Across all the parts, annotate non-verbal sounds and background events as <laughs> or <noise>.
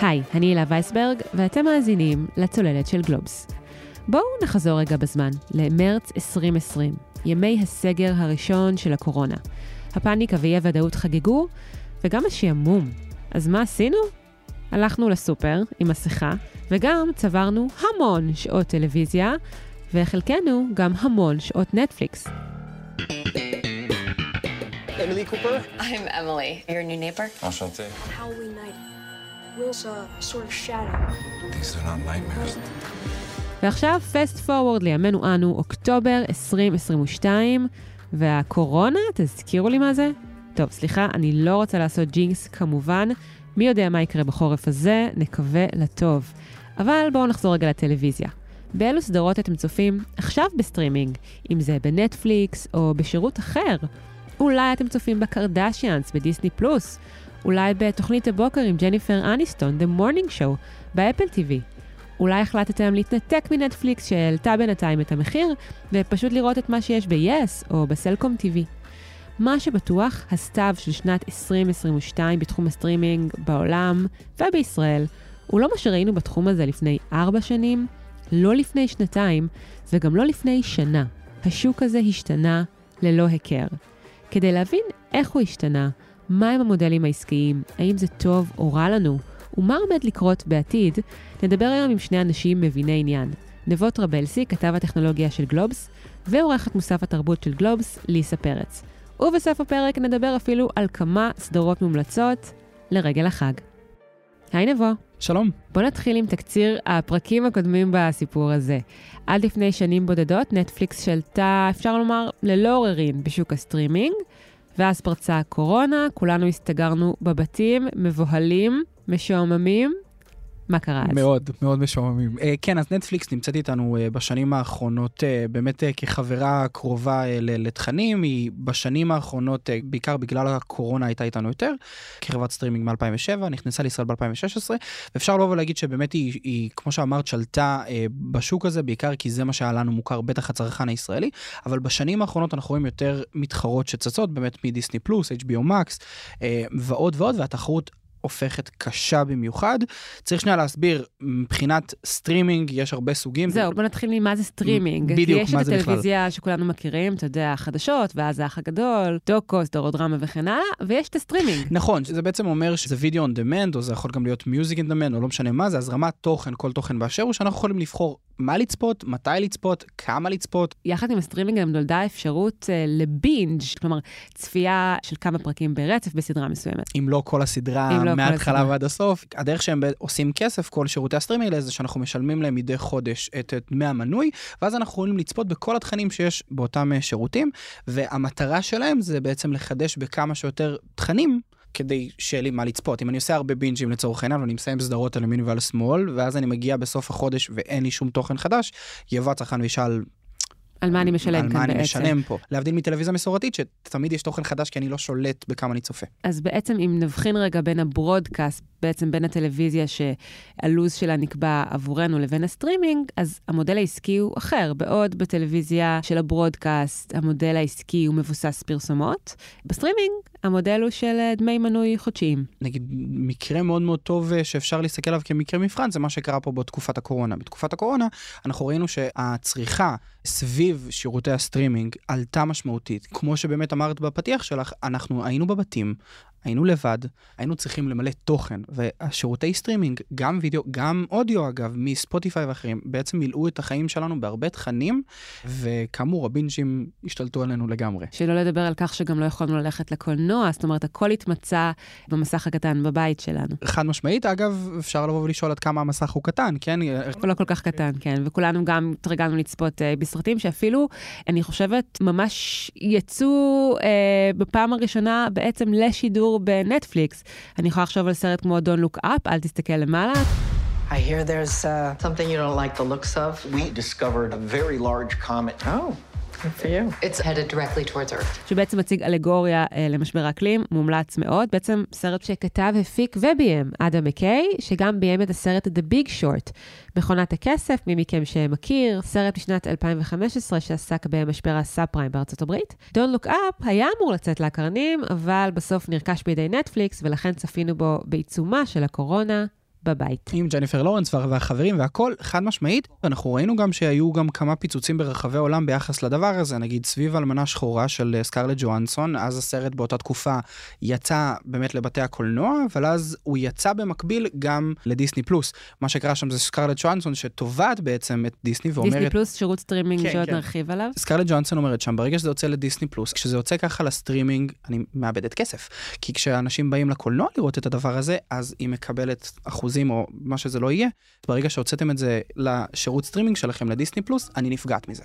היי, אני הילה וייסברג, ואתם מאזינים לצוללת של גלובס. בואו נחזור רגע בזמן, למרץ 2020, ימי הסגר הראשון של הקורונה. הפאניקה ואי הוודאות חגגו, וגם השעמום. אז מה עשינו? הלכנו לסופר עם מסכה, וגם צברנו המון שעות טלוויזיה, וחלקנו גם המון שעות נטפליקס. Emily Cooper? I'm Emily, your new neighbor. Enchanté. Halloween night. Wolves, a sort of shadow. These are not nightmares. ועכשיו fast forward לימינו אנו, אוקטובר 2022, והקורונה, תזכירו לי מה זה? טוב, סליחה, אני לא רוצה לעשות jinx כמובן. מי יודע מה יקרה בחורף הזה, נקווה לטוב. אבל בואו נחזור רגע לטלוויזיה. באילו סדרות אתם צופים עכשיו בסטרימינג, אם זה בנטפליקס או בשירות אחר? אולי אתם צופים בקרדשיאנס בדיסני פלוס? אולי בתוכנית הבוקר עם ג'ניפר אניסטון, The Morning Show, באפל TV? אולי החלטתם להתנתק מנטפליקס שהעלתה בינתיים את המחיר, ופשוט לראות את מה שיש ב-yes או בסלקום TV. מה שבטוח, הסתיו של שנת 2022 בתחום הסטרימינג בעולם ובישראל, הוא לא מה שראינו בתחום הזה לפני ארבע שנים, לא לפני שנתיים וגם לא לפני שנה. השוק הזה השתנה ללא היכר. כדי להבין איך הוא השתנה, מהם המודלים העסקיים, האם זה טוב או רע לנו, ומה עומד לקרות בעתיד, נדבר היום עם שני אנשים מביני עניין. נבות רבלסי, כתב הטכנולוגיה של גלובס, ועורכת מוסף התרבות של גלובס, ליסה פרץ. ובסוף הפרק נדבר אפילו על כמה סדרות מומלצות לרגל החג. היי נבו. שלום. בוא נתחיל עם תקציר הפרקים הקודמים בסיפור הזה. עד לפני שנים בודדות, נטפליקס שלטה, אפשר לומר, ללא עוררין בשוק הסטרימינג, ואז פרצה הקורונה, כולנו הסתגרנו בבתים, מבוהלים, משועממים. מה קרה אז? מאוד, מאוד משועממים. אה, כן, אז נטפליקס נמצאת איתנו אה, בשנים האחרונות אה, באמת אה, כחברה קרובה אה, לתכנים, היא בשנים האחרונות, אה, בעיקר בגלל הקורונה הייתה איתנו יותר, כחברת סטרימינג מ-2007, נכנסה לישראל ב-2016, ואפשר לבוא ולהגיד שבאמת היא, היא, כמו שאמרת, שלטה אה, בשוק הזה, בעיקר כי זה מה שהיה לנו מוכר, בטח הצרכן הישראלי, אבל בשנים האחרונות אנחנו רואים יותר מתחרות שצצות, באמת מדיסני פלוס, HBO Max אה, ועוד ועוד, והתחרות הופכת קשה במיוחד. צריך שנייה להסביר, מבחינת סטרימינג יש הרבה סוגים. זהו, בוא נתחיל ממה זה סטרימינג. בדיוק, מה זה בכלל. יש את הטלוויזיה שכולנו מכירים, אתה יודע, החדשות, ואז האח הגדול, דוקו, סדרות דרמה וכן הלאה, ויש את הסטרימינג. נכון, זה בעצם אומר שזה וידאו on demand, או זה יכול גם להיות music on demand, או לא משנה מה, זה הזרמת תוכן, כל תוכן באשר הוא, שאנחנו יכולים לבחור מה לצפות, מתי לצפות, כמה לצפות. יחד עם הסטרימינג גם נולדה האפשרות אה, לבינג', כלומר, צפייה של כמה פרקים ברצף בסדרה מסוימת. אם לא כל הסדרה, לא מההתחלה. ועד הסוף. הדרך שהם עושים כסף, כל שירותי הסטרימינג האלה, זה שאנחנו משלמים להם מדי חודש את את דמי המנוי, ואז אנחנו יכולים לצפות בכל התכנים שיש באותם אה, שירותים, והמטרה שלהם זה בעצם לחדש בכמה שיותר תכנים. כדי שיהיה לי מה לצפות. אם אני עושה הרבה בינג'ים לצורך העניין ואני מסיים סדרות על ימין ועל שמאל, ואז אני מגיע בסוף החודש ואין לי שום תוכן חדש, יבוא הצרכן וישאל על מה אני משלם על כאן מה אני בעצם. משלם פה. להבדיל מטלוויזיה מסורתית, שתמיד יש תוכן חדש כי אני לא שולט בכמה אני צופה. אז בעצם אם נבחין רגע בין ה broadcast, בעצם בין הטלוויזיה שהלו"ז שלה נקבע עבורנו לבין הסטרימינג, אז המודל העסקי הוא אחר. בעוד בטלוויזיה של ה broadcast, המודל העסקי הוא מבוסס פרסומות, בסטרימינג המודל הוא של אה, דמי מנוי חודשיים. נגיד, מקרה מאוד מאוד טוב אה, שאפשר להסתכל עליו כמקרה מבחן, זה מה שקרה פה בתקופת הקורונה. בתקופת הקורונה אנחנו ראינו שהצריכה סביב שירותי הסטרימינג עלתה משמעותית. כמו שבאמת אמרת בפתיח שלך, אנחנו היינו בבתים, היינו לבד, היינו צריכים למלא תוכן, והשירותי סטרימינג, גם וידאו, גם אודיו אגב, מספוטיפיי ואחרים, בעצם מילאו את החיים שלנו בהרבה תכנים, וכאמור, הבינג'ים השתלטו עלינו לגמרי. שלא לדבר על כך שגם לא יכולנו ללכת לקולנוע, זאת אומרת, הכל התמצא במסך הקטן בבית שלנו. חד משמעית, אגב, אפשר לבוא ולשאול עד כמה המסך הוא קטן, כן? הוא לא כל כך קטן, כן, וכולנו גם התרגלנו לצפות אה, בסרטים שאפילו, אני חושבת, ממש יצאו אה, בפעם הראשונה בעצם לשידור בנטפליקס. אני יכולה לחשוב על סרט כמו Don't Look Up, אל תסתכל למעלה. I hear there's uh, something you don't like the looks of. We discovered a very large comet. Oh, good for you. It's headed directly towards Earth. שבעצם מציג אלגוריה אה, למשבר האקלים, מומלץ מאוד. בעצם סרט שכתב, הפיק וביים אדם מקיי, שגם ביים את הסרט The Big Short, מכונת הכסף, מי מכם שמכיר, סרט משנת 2015 שעסק במשבר הסאב פריים בארצות הברית. Don't Look Up היה אמור לצאת לאקרנים, אבל בסוף נרכש בידי נטפליקס, ולכן צפינו בו בעיצומה של הקורונה. בבית. עם ג'ניפר לורנס וה- והחברים והכל, חד משמעית. אנחנו ראינו גם שהיו גם כמה פיצוצים ברחבי העולם ביחס לדבר הזה, נגיד סביב אלמנה שחורה של אה, סקרלט ג'ואנסון, אז הסרט באותה תקופה יצא באמת לבתי הקולנוע, אבל אז הוא יצא במקביל גם לדיסני פלוס. מה שקרה שם זה סקרלט ג'ואנסון שתובעת בעצם את דיסני ואומרת... דיסני פלוס, שירות סטרימינג כן, שעוד כן. נרחיב עליו. סקרלט ג'ואנסון אומרת שם, ברגע שזה יוצא לדיסני פלוס, כשזה יוצא ככה לסטרימינג, אני מאבדת כסף. כי כשאנשים באים לקולנוע לראות את הדבר הזה, אז היא מקבלת אחוזים או מה שזה לא יהיה. ברגע שהוצאתם את זה לשירות סטרימינג שלכם לדיסני פלוס, אני נפגעת מזה.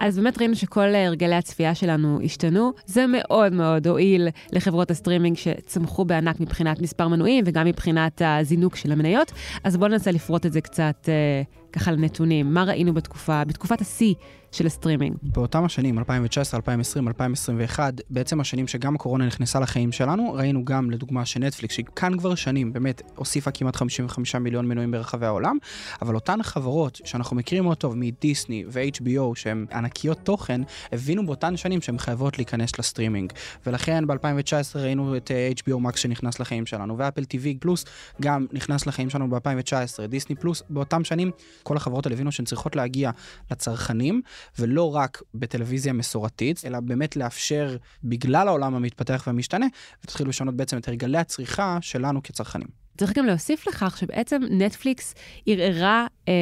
אז באמת ראינו שכל הרגלי הצפייה שלנו השתנו. זה מאוד מאוד הועיל לחברות הסטרימינג שצמחו בענק מבחינת מספר מנויים וגם מבחינת הזינוק של המניות. אז בואו ננסה לפרוט את זה קצת אה, ככה לנתונים. מה ראינו בתקופה, בתקופת השיא של הסטרימינג? באותם השנים, 2019, 2020, 2021, בעצם השנים שגם הקורונה נכנסה לחיים שלנו, ראינו גם לדוגמה שנטפליקס, שהיא כאן כבר שנים, באמת הוסיפה כמעט 55 מיליון מנויים ברחבי העולם, אבל אותן חברות שאנחנו מכירים מאוד טוב מדיסני ו-HBO, שהן ענקיות תוכן, הבינו באותן שנים שהן חייבות להיכנס לסטרימינג. ולכן ב-2019 ראינו את אה, HBO Max שנכנס לחיים שלנו, ואפל TV פלוס גם נכנס לחיים שלנו ב-2019, דיסני פלוס באותם שנים, כל החברות הבינו שהן צריכות להגיע לצרכנים, ולא רק בטלוויזיה מסורתית, אלא באמת לאפשר, בגלל העולם המתפתח והמשתנה, ותתחילו לשנות בעצם את הרגלי הצריכה שלנו כצרכנים. צריך גם להוסיף לכך שבעצם נטפליקס ערערה אה,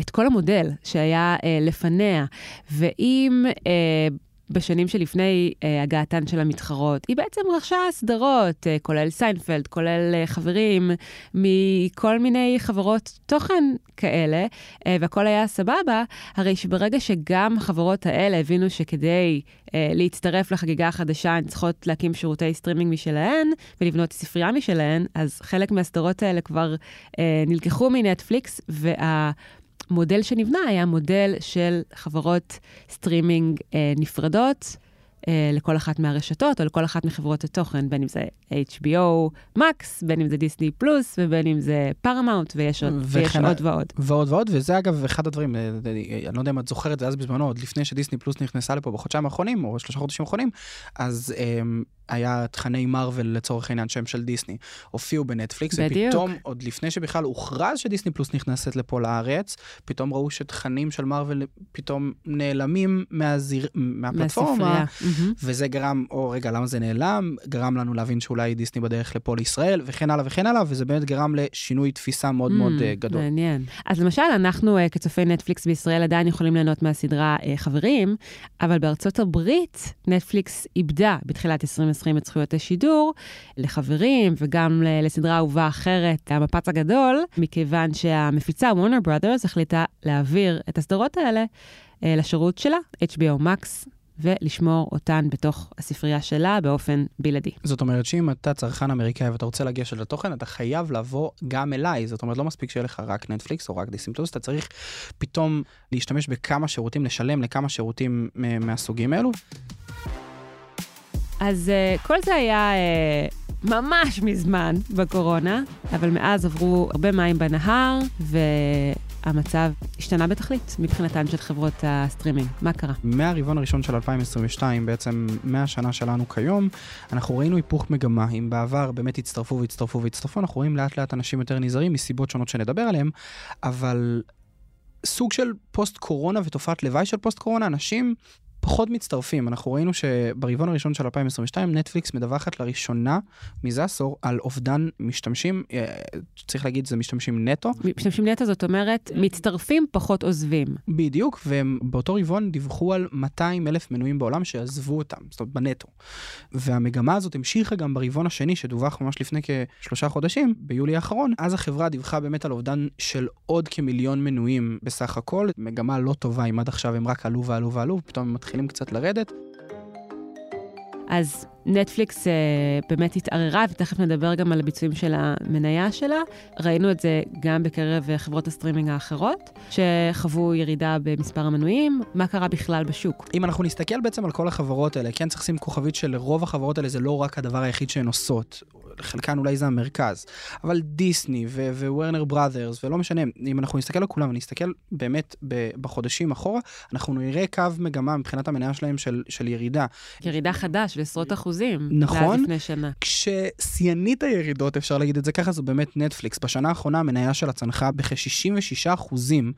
את כל המודל שהיה אה, לפניה, ואם אה, בשנים שלפני אה, הגעתן של המתחרות, היא בעצם רכשה סדרות, אה, כולל סיינפלד, כולל אה, חברים מכל מיני חברות תוכן כאלה, אה, והכל היה סבבה, הרי שברגע שגם החברות האלה הבינו שכדי אה, להצטרף לחגיגה החדשה, הן צריכות להקים שירותי סטרימינג משלהן ולבנות ספרייה משלהן, אז חלק מהסדרות האלה כבר אה, נלקחו מנטפליקס, וה... המודל שנבנה היה מודל של חברות סטרימינג אה, נפרדות אה, לכל אחת מהרשתות או לכל אחת מחברות התוכן, בין אם זה HBO Max, בין אם זה דיסני פלוס ובין אם זה פרמאונט, ויש עוד, ויש וכן עוד ועוד. ועוד ועוד, וזה אגב אחד הדברים, אה, אני לא יודע אם את זוכרת, זה אז בזמנו, עוד לפני שדיסני פלוס נכנסה לפה בחודשיים האחרונים, או שלושה חודשים האחרונים, אז אמ, היה תכני מארוול לצורך העניין שהם של דיסני, הופיעו בנטפליקס, בדיוק. ופתאום, עוד לפני שבכלל הוכרז שדיסני פלוס נכנסת לפה לארץ, פתאום ראו שתכנים של מארוול פתאום נעלמים מהז', מהפלטפורמה. מהספרייה. וזה גרם, או רגע, למה זה נעלם? גרם לנו להבין שאולי דיסני בדרך לפה לישראל, וכן הלאה וכן הלאה, וזה באמת גרם לשינוי תפיסה מאוד מאוד Mm, אה, גדול. מעניין. אז למשל, אנחנו uh, כצופי נטפליקס בישראל עדיין יכולים ליהנות מהסדרה uh, חברים, אבל בארצות הברית נטפליקס איבדה בתחילת 2020 את זכויות השידור לחברים, וגם לסדרה אהובה אחרת, המפץ הגדול, מכיוון שהמפיצה וורנר ברודרס החליטה להעביר את הסדרות האלה uh, לשירות שלה, HBO Max. ולשמור אותן בתוך הספרייה שלה באופן בלעדי. זאת אומרת שאם אתה צרכן אמריקאי ואתה רוצה לגשת לתוכן, אתה חייב לבוא גם אליי. זאת אומרת, לא מספיק שיהיה לך רק נטפליקס או רק דיסים פלוס, אתה צריך פתאום להשתמש בכמה שירותים, לשלם לכמה שירותים אה, מהסוגים האלו. אז uh, כל זה היה uh, ממש מזמן בקורונה, אבל מאז עברו הרבה מים בנהר, והמצב השתנה בתכלית מבחינתן של חברות הסטרימינג. מה קרה? מהרבעון הראשון של 2022, בעצם מהשנה שלנו כיום, אנחנו ראינו היפוך מגמה. אם בעבר באמת הצטרפו והצטרפו והצטרפו, אנחנו רואים לאט לאט אנשים יותר נזהרים מסיבות שונות שנדבר עליהן, אבל סוג של פוסט קורונה ותופעת לוואי של פוסט קורונה, אנשים פחות מצטרפים. אנחנו ראינו שברבעון הראשון של 2022 נטפליקס מדווחת לראשונה מזה עשור על אובדן משתמשים, אה, צריך להגיד זה משתמשים נטו, משתמשים נטו זאת אומרת, מצטרפים פחות עוזבים. בדיוק, והם באותו רבעון דיווחו על 200 אלף מנויים בעולם שעזבו אותם, זאת אומרת בנטו. והמגמה הזאת המשיכה גם ברבעון השני שדווח ממש לפני כשלושה חודשים, ביולי האחרון, אז החברה דיווחה באמת על אובדן של עוד כמיליון מנויים בסך הכל, מגמה לא טובה אם עד עכשיו הם רק עלו ועלו ועלו, ופתאום הם מתחילים קצת לרדת. אז נטפליקס אה, באמת התערערה, ותכף נדבר גם על הביצועים של המניה שלה. ראינו את זה גם בקרב אה, חברות הסטרימינג האחרות, שחוו ירידה במספר המנויים. מה קרה בכלל בשוק? אם אנחנו נסתכל בעצם על כל החברות האלה, כן צריך לשים כוכבית שלרוב החברות האלה זה לא רק הדבר היחיד שהן עושות. חלקן אולי זה המרכז, אבל דיסני ווורנר בראדרס, ולא משנה, אם אנחנו נסתכל על כולם, נסתכל באמת בחודשים אחורה, אנחנו נראה קו מגמה מבחינת המניה שלהם של, של ירידה. ירידה חדה של עשרות אחוזים. נכון. לפני שנה. כששיאנית הירידות, אפשר להגיד את זה ככה, זו באמת נטפליקס. בשנה האחרונה המניה שלה צנחה בכ-66 אחוזים.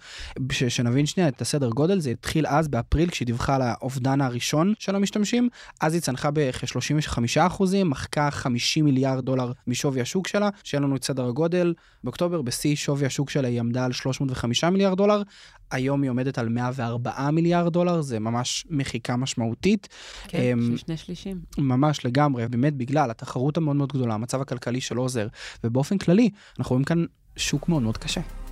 שנבין שנייה את הסדר גודל, זה התחיל אז באפריל כשהיא דיווחה על האובדן הראשון של המשתמשים, אז היא צנחה בכ-35 אחוזים, מחקה 50 מיליארד דולר משווי השוק שלה, שיהיה לנו את סדר הגודל. באוקטובר בשיא שווי השוק שלה היא עמדה על 305 מיליארד דולר, היום היא עומדת על 104 מיליארד דולר, זה ממש מחיקה משמעותית. כן, um, שני שלישים. ממש לגמרי, באמת בגלל התחרות המאוד מאוד גדולה, המצב הכלכלי שלא עוזר, ובאופן כללי, אנחנו רואים כאן שוק מאוד מאוד קשה.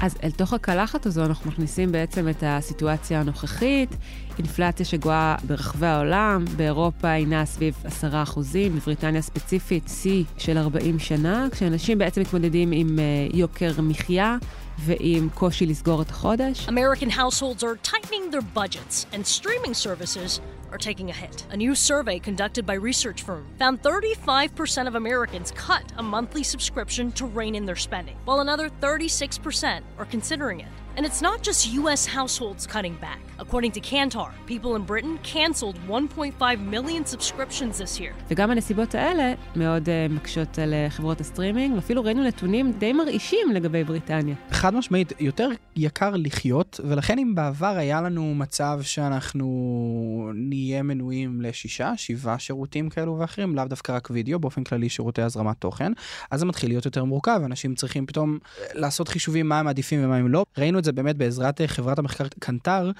אז אל תוך הקלחת הזו אנחנו מכניסים בעצם את הסיטואציה הנוכחית, אינפלציה שגואה ברחבי העולם, באירופה היא נעה סביב 10%, בבריטניה ספציפית שיא של 40 שנה, כשאנשים בעצם מתמודדים עם uh, יוקר מחיה. ועם קושי לסגור את החודש. American households are tightening their budgets and streaming services are taking a hit. A new survey conducted by research firm found 35% of Americans cut a monthly subscription to rein in their spending, while another 36% are considering it. And it's not just US households cutting back. According to Kantar, people in Britain canceled 1.5 million subscriptions this year. וגם הנסיבות האלה מאוד uh, מקשות על uh, חברות הסטרימינג, ואפילו ראינו נתונים די מרעישים לגבי בריטניה. חד משמעית, יותר יקר לחיות, ולכן אם בעבר היה לנו מצב שאנחנו נהיה מנויים לשישה, שבעה שירותים כאלו ואחרים, לאו דווקא רק וידאו, באופן כללי שירותי הזרמת תוכן, אז זה מתחיל להיות יותר מורכב, אנשים צריכים פתאום לעשות חישובים מה הם עדיפים ומה הם לא. ראינו את זה באמת בעזרת חברת המחקר קנטר,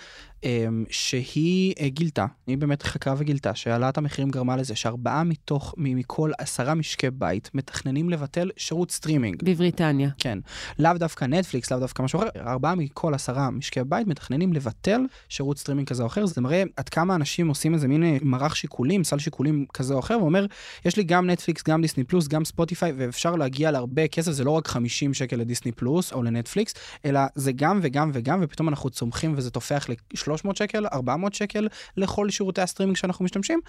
אמ, שהיא אה, גילתה, היא באמת חקרה וגילתה שהעלאת המחירים גרמה לזה שארבעה מתוך, מכל עשרה משקי בית מתכננים לבטל שירות סטרימינג. בבריטניה. כן. לאו דווקא נטפליקס, לאו דווקא משהו אחר, ארבעה מכל עשרה משקי בית מתכננים לבטל שירות סטרימינג כזה או אחר. זה מראה עד כמה אנשים עושים איזה מין אה, מערך שיקולים, סל שיקולים כזה או אחר, ואומר, יש לי גם נטפליקס, גם דיסני פלוס, גם ספוטיפיי, ואפשר להגיע להרבה כסף, זה לא רק 50 שקל לדיסני פלוס או לנטפליקס, אלא זה גם וגם וגם, ופתאום אנחנו צומחים וזה תופח ל 300 שקל, 400 שקל לכל שירותי הסטרימינג שאנחנו משתמשים,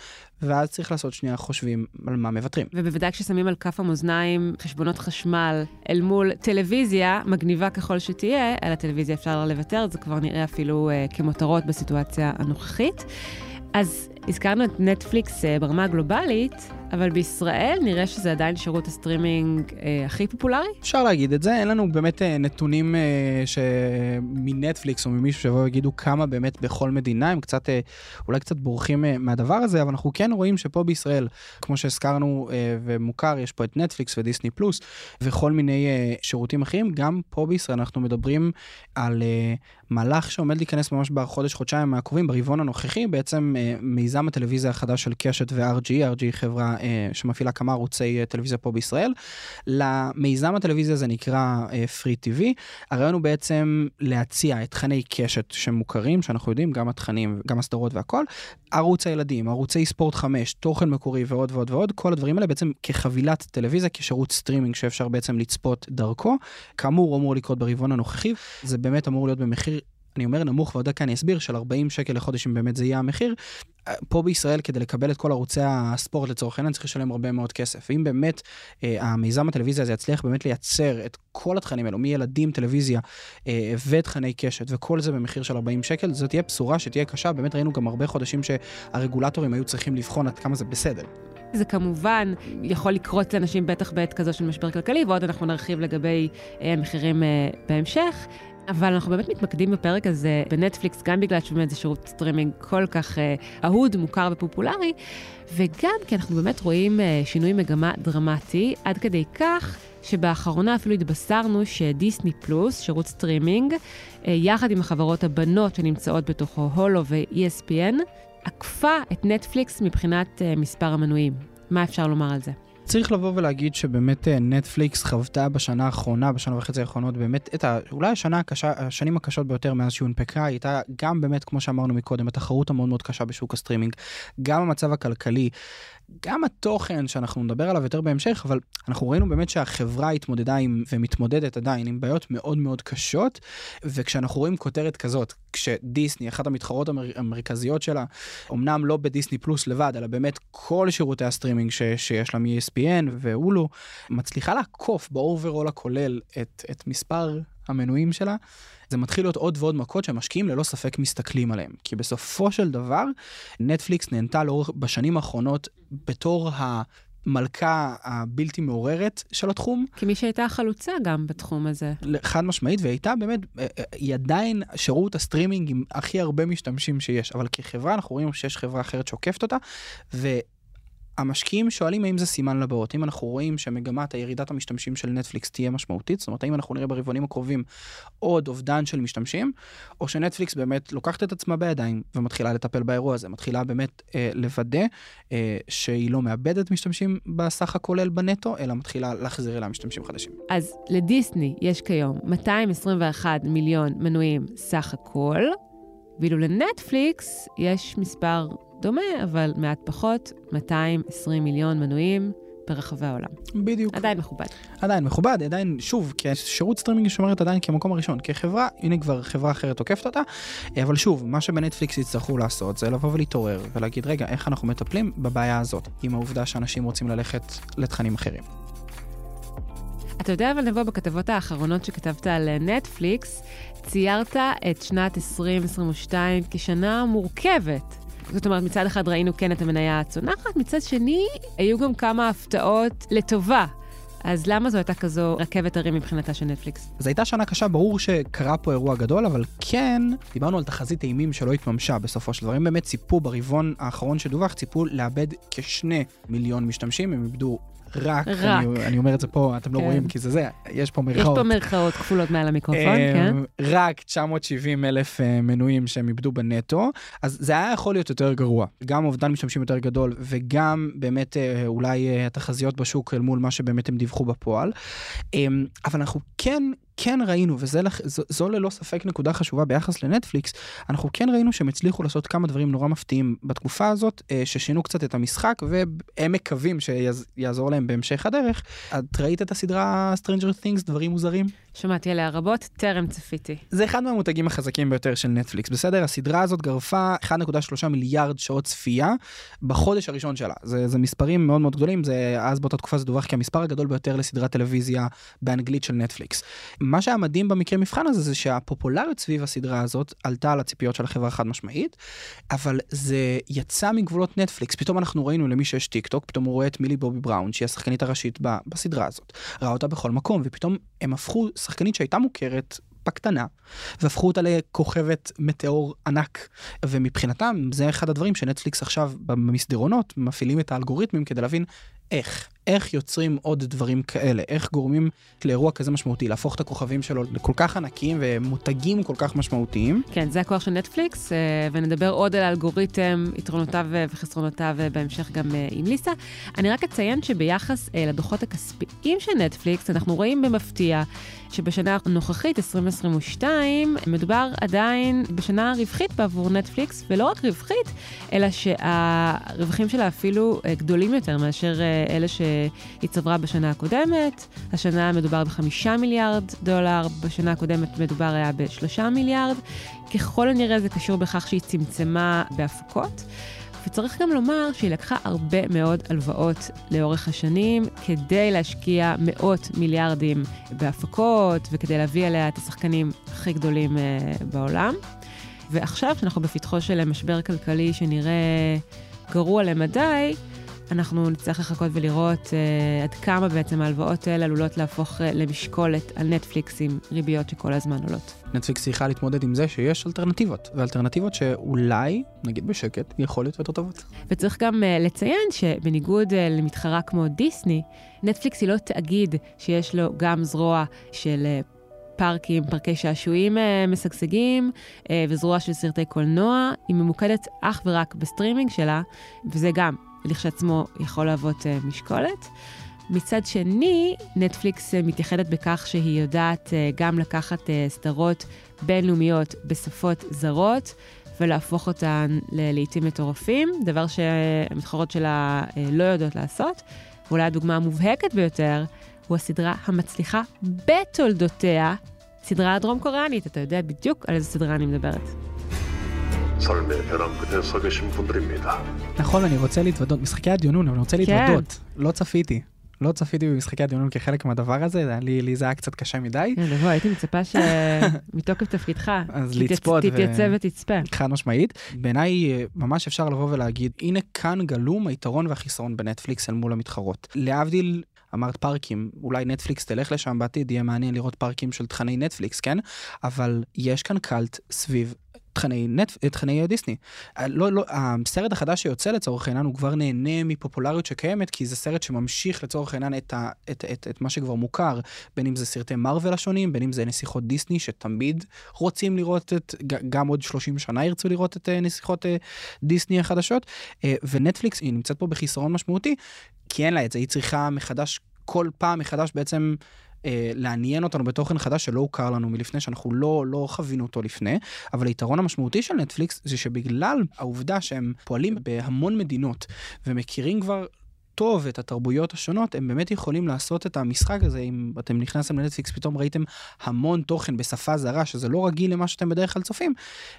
ואז צריך לעשות שנייה חושבים על מה מוותרים. ובוודאי כששמים על כף המאזניים חשבונות חשמל אל מול טלוויזיה, מגניבה ככל שתהיה, על הטלוויזיה אפשר לוותר, זה כבר נראה אפילו uh, כמותרות בסיטואציה הנוכחית. אז הזכרנו את נטפליקס uh, ברמה הגלובלית, אבל בישראל נראה שזה עדיין שירות הסטרימינג אה, הכי פופולרי? אפשר להגיד את זה, אין לנו באמת אה, נתונים אה, מנטפליקס או ממישהו שיבואו ויגידו כמה באמת בכל מדינה, הם קצת, אה, אולי קצת בורחים אה, מהדבר הזה, אבל אנחנו כן רואים שפה בישראל, כמו שהזכרנו אה, ומוכר, יש פה את נטפליקס ודיסני פלוס וכל מיני אה, שירותים אחרים, גם פה בישראל אנחנו מדברים על אה, מהלך שעומד להיכנס ממש בחודש, חודשיים הקרובים, ברבעון הנוכחי, בעצם אה, מיזם הטלוויזיה החדש של קשת ו-RG, RG חברה אה, שמפעילה כמה ערוצי אה, טלוויזיה פה בישראל. למיזם הטלוויזיה הזה נקרא uh, TV. הרעיון הוא בעצם להציע את תכני קשת שמוכרים, שאנחנו יודעים, גם התכנים, גם הסדרות והכל, ערוץ הילדים, ערוצי ספורט 5, תוכן מקורי ועוד ועוד ועוד, כל הדברים האלה בעצם כחבילת טלוויזיה, כשירות סטרימינג שאפשר בעצם לצפות דרכו. כאמור, אמור לקרות ברבעון הנוכחי, זה באמת אמור להיות במחיר אני אומר נמוך, ועוד דקה אני אסביר, של 40 שקל לחודש, אם באמת זה יהיה המחיר, פה בישראל, כדי לקבל את כל ערוצי הספורט לצורך העניין, צריך לשלם הרבה מאוד כסף. ואם באמת אה, המיזם הטלוויזיה הזה יצליח באמת לייצר את כל התכנים האלו, מילדים, טלוויזיה אה, ותכני קשת, וכל זה במחיר של 40 שקל, זו תהיה בשורה שתהיה קשה. באמת ראינו גם הרבה חודשים שהרגולטורים היו צריכים לבחון עד כמה זה בסדר. זה כמובן יכול לקרות לאנשים בטח בעת כזו של משבר כלכלי, ועוד אנחנו נרחיב לגבי אה, אה, בהמשך. אבל אנחנו באמת מתמקדים בפרק הזה בנטפליקס, גם בגלל שבאמת זה שירות סטרימינג כל כך uh, אהוד, מוכר ופופולרי, וגם כי אנחנו באמת רואים uh, שינוי מגמה דרמטי, עד כדי כך שבאחרונה אפילו התבשרנו שדיסני פלוס, שירות סטרימינג, uh, יחד עם החברות הבנות שנמצאות בתוכו, הולו ו-ESPN, עקפה את נטפליקס מבחינת uh, מספר המנויים. מה אפשר לומר על זה? צריך לבוא ולהגיד שבאמת אה, נטפליקס חוותה בשנה האחרונה, בשנה וחצי האחרונות, באמת את ה... אולי השנה הקשה, השנים הקשות ביותר מאז שהונפקה, היא הייתה גם באמת, כמו שאמרנו מקודם, התחרות המאוד מאוד קשה בשוק הסטרימינג, גם המצב הכלכלי. גם התוכן שאנחנו נדבר עליו יותר בהמשך, אבל אנחנו ראינו באמת שהחברה התמודדה עם, ומתמודדת עדיין עם בעיות מאוד מאוד קשות, וכשאנחנו רואים כותרת כזאת, כשדיסני, אחת המתחרות המר, המרכזיות שלה, אמנם לא בדיסני פלוס לבד, אלא באמת כל שירותי הסטרימינג ש, שיש לה מ-ESPN והולו, מצליחה לעקוף ב overall הכולל את, את מספר המנויים שלה, זה מתחיל להיות עוד ועוד מכות שהמשקיעים ללא ספק מסתכלים עליהם. כי בסופו של דבר, נטפליקס נהנתה לאורך, בשנים האחרונות בתור המלכה הבלתי מעורערת של התחום. כמי שהייתה חלוצה גם בתחום הזה. חד משמעית, והיא הייתה באמת, אה, אה, היא עדיין שירות הסטרימינג עם הכי הרבה משתמשים שיש, אבל כחברה אנחנו רואים שיש חברה אחרת שעוקפת אותה, ו... המשקיעים שואלים האם זה סימן לבאות, אם אנחנו רואים שמגמת הירידת המשתמשים של נטפליקס תהיה משמעותית, זאת אומרת האם אנחנו נראה ברבעונים הקרובים עוד אובדן של משתמשים, או שנטפליקס באמת לוקחת את עצמה בידיים ומתחילה לטפל באירוע הזה, מתחילה באמת אה, לוודא אה, שהיא לא מאבדת משתמשים בסך הכולל בנטו, אלא מתחילה להחזיר אליה משתמשים חדשים. אז לדיסני יש כיום 221 מיליון מנויים סך הכל, ואילו לנטפליקס יש מספר דומה, אבל מעט פחות, 220 מיליון מנויים ברחבי העולם. בדיוק. עדיין מכובד. עדיין מכובד, עדיין, שוב, כי שירות סטרימינג שומרת עדיין כמקום הראשון. כחברה, הנה כבר חברה אחרת עוקפת אותה, אבל שוב, מה שבנטפליקס יצטרכו לעשות זה לבוא ולהתעורר ולהגיד, רגע, איך אנחנו מטפלים בבעיה הזאת, עם העובדה שאנשים רוצים ללכת לתכנים אחרים. אתה יודע, אבל נבוא בכתבות האחרונות שכתבת על נטפליקס, ציירת את שנת 2022 כשנה מורכבת. זאת אומרת, מצד אחד ראינו כן את המניה הצונחת, מצד שני, היו גם כמה הפתעות לטובה. אז למה זו הייתה כזו רכבת הרים מבחינתה של נטפליקס? זו הייתה שנה קשה, ברור שקרה פה אירוע גדול, אבל כן, דיברנו על תחזית אימים שלא התממשה בסופו של דבר. הם באמת ציפו ברבעון האחרון שדווח, ציפו לאבד כשני מיליון משתמשים, הם איבדו רק, רק. אני, אני אומר את זה פה, אתם לא כן. רואים כי זה זה, יש פה מירכאות. יש פה מירכאות כפולות מעל המיקרופון, אמ, כן. רק 970 אלף אה, מנויים שהם איבדו בנטו, אז זה היה יכול להיות יותר גרוע. גם אובדן משתמשים יותר גדול, וגם באמת אה, אולי אה, התחזיות בשוק אל מול מה שבאמת הם דיווחו בפועל. אמ, אבל אנחנו כן כן ראינו, וזו ללא ספק נקודה חשובה ביחס לנטפליקס, אנחנו כן ראינו שהם הצליחו לעשות כמה דברים נורא מפתיעים בתקופה הזאת, אה, ששינו קצת את המשחק, והם מקווים שיעזור להם בהמשך הדרך. את ראית את הסדרה Stranger Things, דברים מוזרים? שמעתי עליה רבות, טרם צפיתי. זה אחד מהמותגים החזקים ביותר של נטפליקס, בסדר? הסדרה הזאת גרפה 1.3 מיליארד שעות צפייה בחודש הראשון שלה. זה, זה מספרים מאוד מאוד גדולים, זה, אז באותה תקופה זה דווח כמספר הגדול ביותר לסדרת טלוויזיה באנגלית של נטפליקס. מה שהיה מדהים במקרה מבחן הזה זה שהפופולריות סביב הסדרה הזאת עלתה על הציפיות של החברה חד משמעית, אבל זה יצא מגבולות נטפליקס. פתאום אנחנו ראינו למי שיש טיק טוק, פתאום הוא רואה את מילי בובי בראון, שהיא השחקנית הראשית בסדרה הזאת. ראה אותה בכל מקום, ופתאום הם הפכו שחקנית שהייתה מוכרת בקטנה, והפכו אותה לכוכבת מטאור ענק. ומבחינתם זה אחד הדברים שנטפליקס עכשיו במסדרונות מפעילים את האלגוריתמים כדי להבין איך, איך יוצרים עוד דברים כאלה, איך גורמים לאירוע כזה משמעותי, להפוך את הכוכבים שלו לכל כך ענקיים ומותגים כל כך משמעותיים. כן, זה הכוח של נטפליקס, אה, ונדבר עוד על האלגוריתם, יתרונותיו וחסרונותיו אה, בהמשך גם אה, עם ליסה. אני רק אציין שביחס לדוחות הכספיים של נטפליקס, אנחנו רואים במפתיע שבשנה הנוכחית, 2022, מדובר עדיין בשנה רווחית בעבור נטפליקס, ולא רק רווחית, אלא שהרווחים שלה אפילו גדולים יותר מאשר אלה שהיא צברה בשנה הקודמת. השנה מדובר בחמישה מיליארד דולר, בשנה הקודמת מדובר היה בשלושה מיליארד. ככל הנראה זה קשור בכך שהיא צמצמה בהפקות. וצריך גם לומר שהיא לקחה הרבה מאוד הלוואות לאורך השנים כדי להשקיע מאות מיליארדים בהפקות וכדי להביא אליה את השחקנים הכי גדולים uh, בעולם. ועכשיו, כשאנחנו בפתחו של משבר כלכלי שנראה גרוע למדי, אנחנו נצטרך לחכות ולראות uh, עד כמה בעצם ההלוואות האלה עלולות להפוך uh, למשקולת על נטפליקס עם ריביות שכל הזמן עולות. נטפליקס צריכה להתמודד עם זה שיש אלטרנטיבות, ואלטרנטיבות שאולי, נגיד בשקט, יכול להיות יותר טובות. וצריך גם אה, לציין שבניגוד אה, למתחרה כמו דיסני, נטפליקס היא לא תאגיד שיש לו גם זרוע של... אה, פארקים, פארקי שעשועים משגשגים וזרוע של סרטי קולנוע, היא ממוקדת אך ורק בסטרימינג שלה, וזה גם לכשעצמו יכול להוות אה, משקולת. מצד שני, נטפליקס אה, מתייחדת בכך שהיא יודעת אה, גם לקחת סדרות בינלאומיות בשפות זרות ולהפוך אותן ללעיתים מטורפים, דבר שהמתחרות שלה אה, לא יודעות לעשות. ואולי הדוגמה המובהקת ביותר הוא הסדרה המצליחה בתולדותיה, סדרה הדרום קוריאנית. אתה יודע בדיוק על איזה סדרה אני מדברת. 삶의 벼랑 끝에 서 계신 분들입니다. נכון, אני רוצה להתוודות, משחקי הדיונון, אבל אני רוצה כן. להתוודות. לא צפיתי. לא צפיתי במשחקי הדיונון כחלק מהדבר הזה, זה היה לי, לי זה היה קצת קשה מדי. כן, בוא, הייתי מצפה שמתוקף תפקידך, <laughs> אז תתייצ- לצפות ו- תתייצב ותצפה. חד משמעית. בעיניי אה, ממש אפשר לבוא ולהגיד, הנה כאן גלום היתרון והחיסרון בנטפליקס אל מול המתחרות. להבדיל, אמרת פארקים, אולי נטפליקס תלך לשם בעתיד, יהיה מעניין לראות פארקים של תכני נטפליקס, כן? אבל יש כאן קאלט סביב תכני, נט, תכני דיסני. ה- לא, לא, הסרט החדש שיוצא לצורך העניין הוא כבר נהנה מפופולריות שקיימת, כי זה סרט שממשיך לצורך העניין את, ה, את, את, את מה שכבר מוכר, בין אם זה סרטי מארוול השונים, בין אם זה נסיכות דיסני שתמיד רוצים לראות את, גם עוד 30 שנה ירצו לראות את אה, נסיכות אה, דיסני החדשות, אה, ונטפליקס היא נמצאת פה בחיסרון משמעותי, כי אין לה את זה, היא צריכה מחדש, כל פעם מחדש בעצם אה, לעניין אותנו בתוכן חדש שלא הוכר לנו מלפני, שאנחנו לא, לא חווינו אותו לפני, אבל היתרון המשמעותי של נטפליקס זה שבגלל העובדה שהם פועלים בהמון מדינות ומכירים כבר טוב את התרבויות השונות, הם באמת יכולים לעשות את המשחק הזה, אם אתם נכנסתם לנטפליקס, פתאום ראיתם המון תוכן בשפה זרה, שזה לא רגיל למה שאתם בדרך כלל צופים,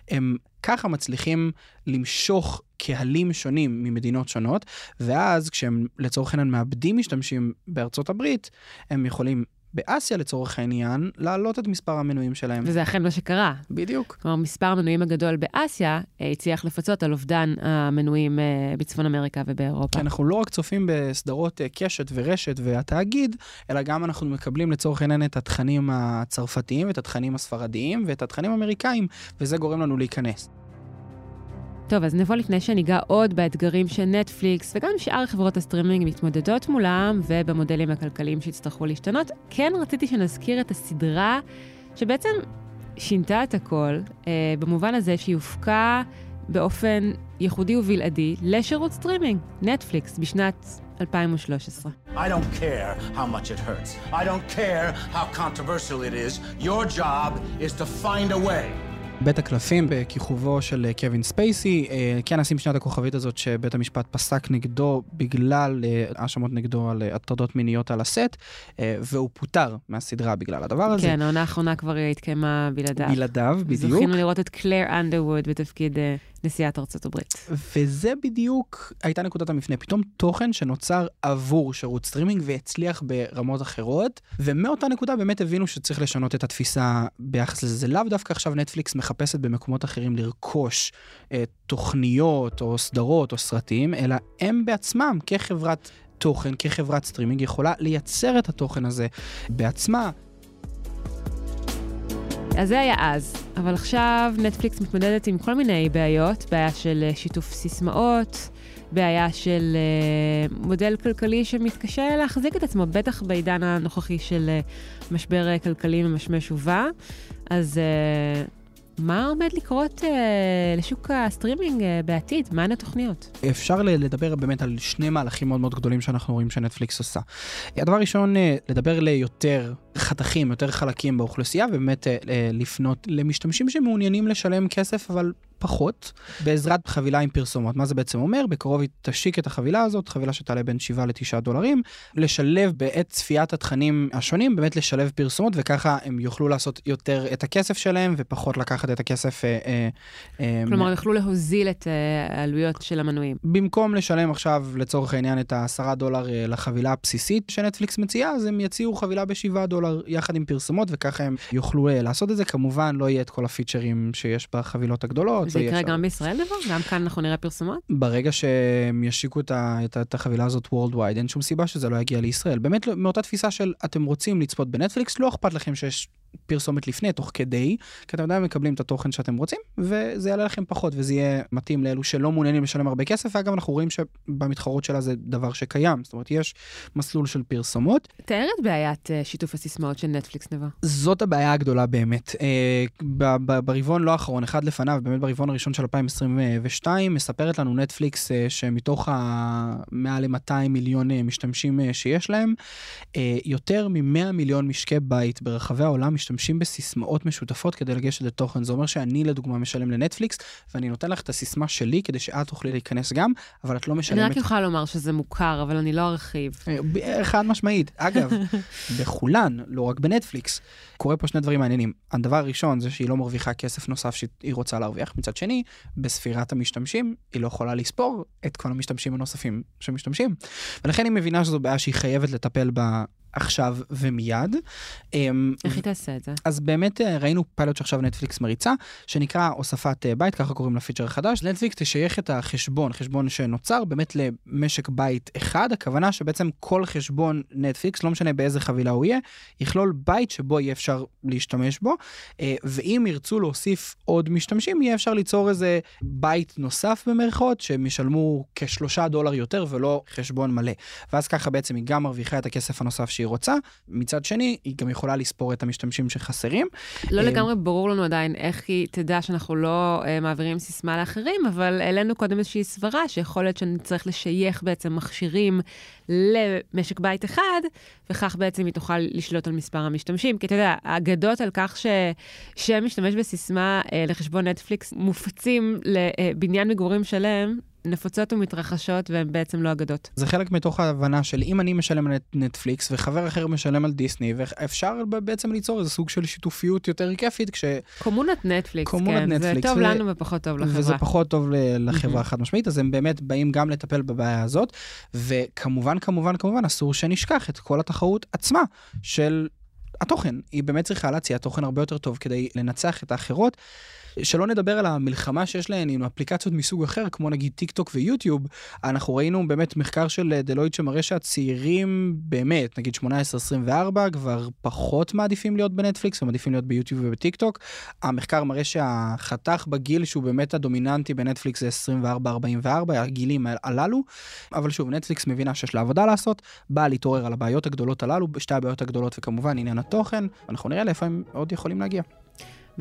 הם ככה מצליחים למשוך קהלים שונים ממדינות שונות, ואז כשהם לצורך העניין מאבדים משתמשים בארצות הברית, הם יכולים באסיה לצורך העניין, להעלות את מספר המנויים שלהם. וזה אכן מה שקרה. בדיוק. כלומר, מספר המנויים הגדול באסיה אה, הצליח לפצות על אובדן המנויים אה, בצפון אמריקה ובאירופה. כי אנחנו לא רק צופים בסדרות אה, קשת ורשת והתאגיד, אלא גם אנחנו מקבלים לצורך העניין את התכנים הצרפתיים ואת התכנים הספרדיים ואת התכנים האמריקאים, וזה גורם לנו להיכנס. טוב, אז נבוא לפני שניגע עוד באתגרים שנטפליקס וגם שאר חברות הסטרימינג מתמודדות מולם ובמודלים הכלכליים שיצטרכו להשתנות. כן רציתי שנזכיר את הסדרה שבעצם שינתה את הכל, אה, במובן הזה שהיא הופקה באופן ייחודי ובלעדי לשירות סטרימינג, נטפליקס, בשנת 2013. I don't care how much it hurts. I don't care how controversial it is. Your job is to find a way. בית הקלפים בכיכובו של אה, קווין ספייסי, אה, כן נשים את הכוכבית הזאת שבית המשפט פסק נגדו בגלל אה, האשמות נגדו על הטרדות מיניות על הסט, והוא פוטר מהסדרה בגלל הדבר הזה. כן, העונה האחרונה כבר התקיימה בלעדיו. בלעדיו, בדיוק. זכינו לראות את קלר אנדרווד בתפקיד נשיאת ארצות הברית. וזה בדיוק הייתה נקודת המפנה. פתאום תוכן שנוצר עבור שירות סטרימינג והצליח ברמות אחרות, ומאותה נקודה באמת הבינו שצריך לשנות את התפיסה ביחס לזה. זה לאו דווקא עכשיו נטפליקס מחפשת במקומות אחרים לרכוש אה, תוכניות או סדרות או סרטים, אלא הם בעצמם כחברת תוכן, כחברת סטרימינג, יכולה לייצר את התוכן הזה בעצמה. אז זה היה אז, אבל עכשיו נטפליקס מתמודדת עם כל מיני בעיות, בעיה של אה, שיתוף סיסמאות, בעיה של אה, מודל כלכלי שמתקשה להחזיק את עצמו, בטח בעידן הנוכחי של אה, משבר כלכלי ממשמש ובא. אז אה, מה עומד לקרות אה, לשוק הסטרימינג אה, בעתיד? מהן התוכניות? אפשר לדבר באמת על שני מהלכים מאוד מאוד גדולים שאנחנו רואים שנטפליקס עושה. הדבר הראשון, אה, לדבר ליותר חתכים, יותר חלקים באוכלוסייה, ובאמת אה, אה, לפנות למשתמשים שמעוניינים לשלם כסף, אבל פחות, בעזרת חבילה עם פרסומות. מה זה בעצם אומר? בקרוב היא תשיק את החבילה הזאת, חבילה שתעלה בין 7 ל-9 דולרים, לשלב בעת צפיית התכנים השונים, באמת לשלב פרסומות, וככה הם יוכלו לעשות יותר את הכסף שלהם, ופחות לקחת את הכסף... אה, אה, אה, כלומר, יוכלו להוזיל את אה, העלויות של המנויים. במקום לשלם עכשיו לצורך העניין את ה-10 דולר אה, לחבילה הבסיסית שנטפליקס מציעה, אז הם יציעו חבילה ב-7 דולר יחד עם פרסומות, וככה הם יוכלו אה, לעשות את זה. כמובן, לא יהיה את כל הפיצ'רים שיש בחבילות הגדולות. זה יקרה אפשר- גם בישראל דבר? גם כאן אנחנו נראה פרסומות? ברגע שהם ישיקו את, ה, את, את החבילה הזאת Worldwide, אין שום סיבה שזה לא יגיע לישראל. באמת, לא- מאותה תפיסה של אתם רוצים לצפות בנטפליקס, לא אכפת לכם שיש פרסומת לפני, תוך כדי, כי אתם עדיין מקבלים את התוכן שאתם רוצים, וזה יעלה לכם פחות, וזה יהיה מתאים לאלו שלא מעוניינים לשלם הרבה כסף, ואגב, אנחנו רואים שבמתחרות שלה זה דבר שקיים, זאת אומרת, יש מסלול של פרסומות. תאר את בעיית אה, שיתוף הסיסמאות של נטפליקס נבע. זאת הבעיה הגדולה באמת. אה, ברבעון לא האחרון, אחד לפניו, באמת ברבעון הראשון של 2022, מספרת לנו נטפליקס אה, שמתוך המעל ל-200 מיליון אה, משתמשים אה, שיש להם, יותר מ-100 מיליון משקי בית ברחבי העולם משתמשים בסיסמאות משותפות כדי לגשת לתוכן. זה אומר שאני לדוגמה משלם לנטפליקס, ואני נותן לך את הסיסמה שלי כדי שאת תוכלי להיכנס גם, אבל את לא משלמת... אני רק יכולה לומר שזה מוכר, אבל אני לא ארחיב. חד משמעית. אגב, <laughs> בכולן, לא רק בנטפליקס, קורה פה שני דברים מעניינים. הדבר הראשון זה שהיא לא מרוויחה כסף נוסף שהיא רוצה להרוויח. מצד שני, בספירת המשתמשים, היא לא יכולה לספור את כל המשתמשים הנוספים שמשתמשים. ולכן היא מבינה שזו בעיה שהיא חייבת לטפל בה עכשיו ומיד. אמ, איך היא תעשה את זה? אז באמת אה, ראינו פיילוט שעכשיו נטפליקס מריצה, שנקרא הוספת אה, בית, ככה קוראים לפיצ'ר החדש. נטפליקס תשייך את החשבון, חשבון שנוצר, באמת למשק בית אחד, הכוונה שבעצם כל חשבון נטפליקס, לא משנה באיזה חבילה הוא יהיה, יכלול בית שבו יהיה אפשר להשתמש בו, אה, ואם ירצו להוסיף עוד משתמשים, יהיה אפשר ליצור איזה בית נוסף במרכאות, שהם ישלמו כשלושה דולר יותר ולא חשבון מלא. ואז ככה בעצם היא גם מרוויחה את הכסף הנוסף שהיא רוצה, מצד שני, היא גם יכולה לספור את המשתמשים שחסרים. לא אה, לגמרי ברור לנו עדיין איך היא תדע שאנחנו לא uh, מעבירים סיסמה לאחרים, אבל העלינו קודם איזושהי סברה שיכול להיות שנצטרך לשייך בעצם מכשירים למשק בית אחד, וכך בעצם היא תוכל לשלוט על מספר המשתמשים. כי אתה יודע, האגדות על כך ש... שמשתמש בסיסמה uh, לחשבון נטפליקס מופצים לבניין מגורים שלם, נפוצות ומתרחשות והן בעצם לא אגדות. זה חלק מתוך ההבנה של אם אני משלם על נטפליקס וחבר אחר משלם על דיסני ואפשר בעצם ליצור איזה סוג של שיתופיות יותר כיפית כש... קומונת נטפליקס, קומונת כן, נטפליקס, זה טוב ו... לנו ופחות טוב לחברה. וזה פחות טוב לחברה חד משמעית, אז הם באמת באים גם לטפל בבעיה הזאת, וכמובן, כמובן, כמובן, אסור שנשכח את כל התחרות עצמה של התוכן. היא באמת צריכה להציע תוכן הרבה יותר טוב כדי לנצח את האחרות. שלא נדבר על המלחמה שיש להן עם אפליקציות מסוג אחר, כמו נגיד טיק טוק ויוטיוב. אנחנו ראינו באמת מחקר של דלויט שמראה שהצעירים באמת, נגיד 18-24, כבר פחות מעדיפים להיות בנטפליקס ומעדיפים להיות ביוטיוב ובטיק טוק. המחקר מראה שהחתך בגיל שהוא באמת הדומיננטי בנטפליקס זה 24-44, הגילים הללו. אבל שוב, נטפליקס מבינה שיש לה עבודה לעשות, באה להתעורר על הבעיות הגדולות הללו, שתי הבעיות הגדולות וכמובן עניין התוכן, אנחנו נראה לאיפה הם עוד יכולים להגיע.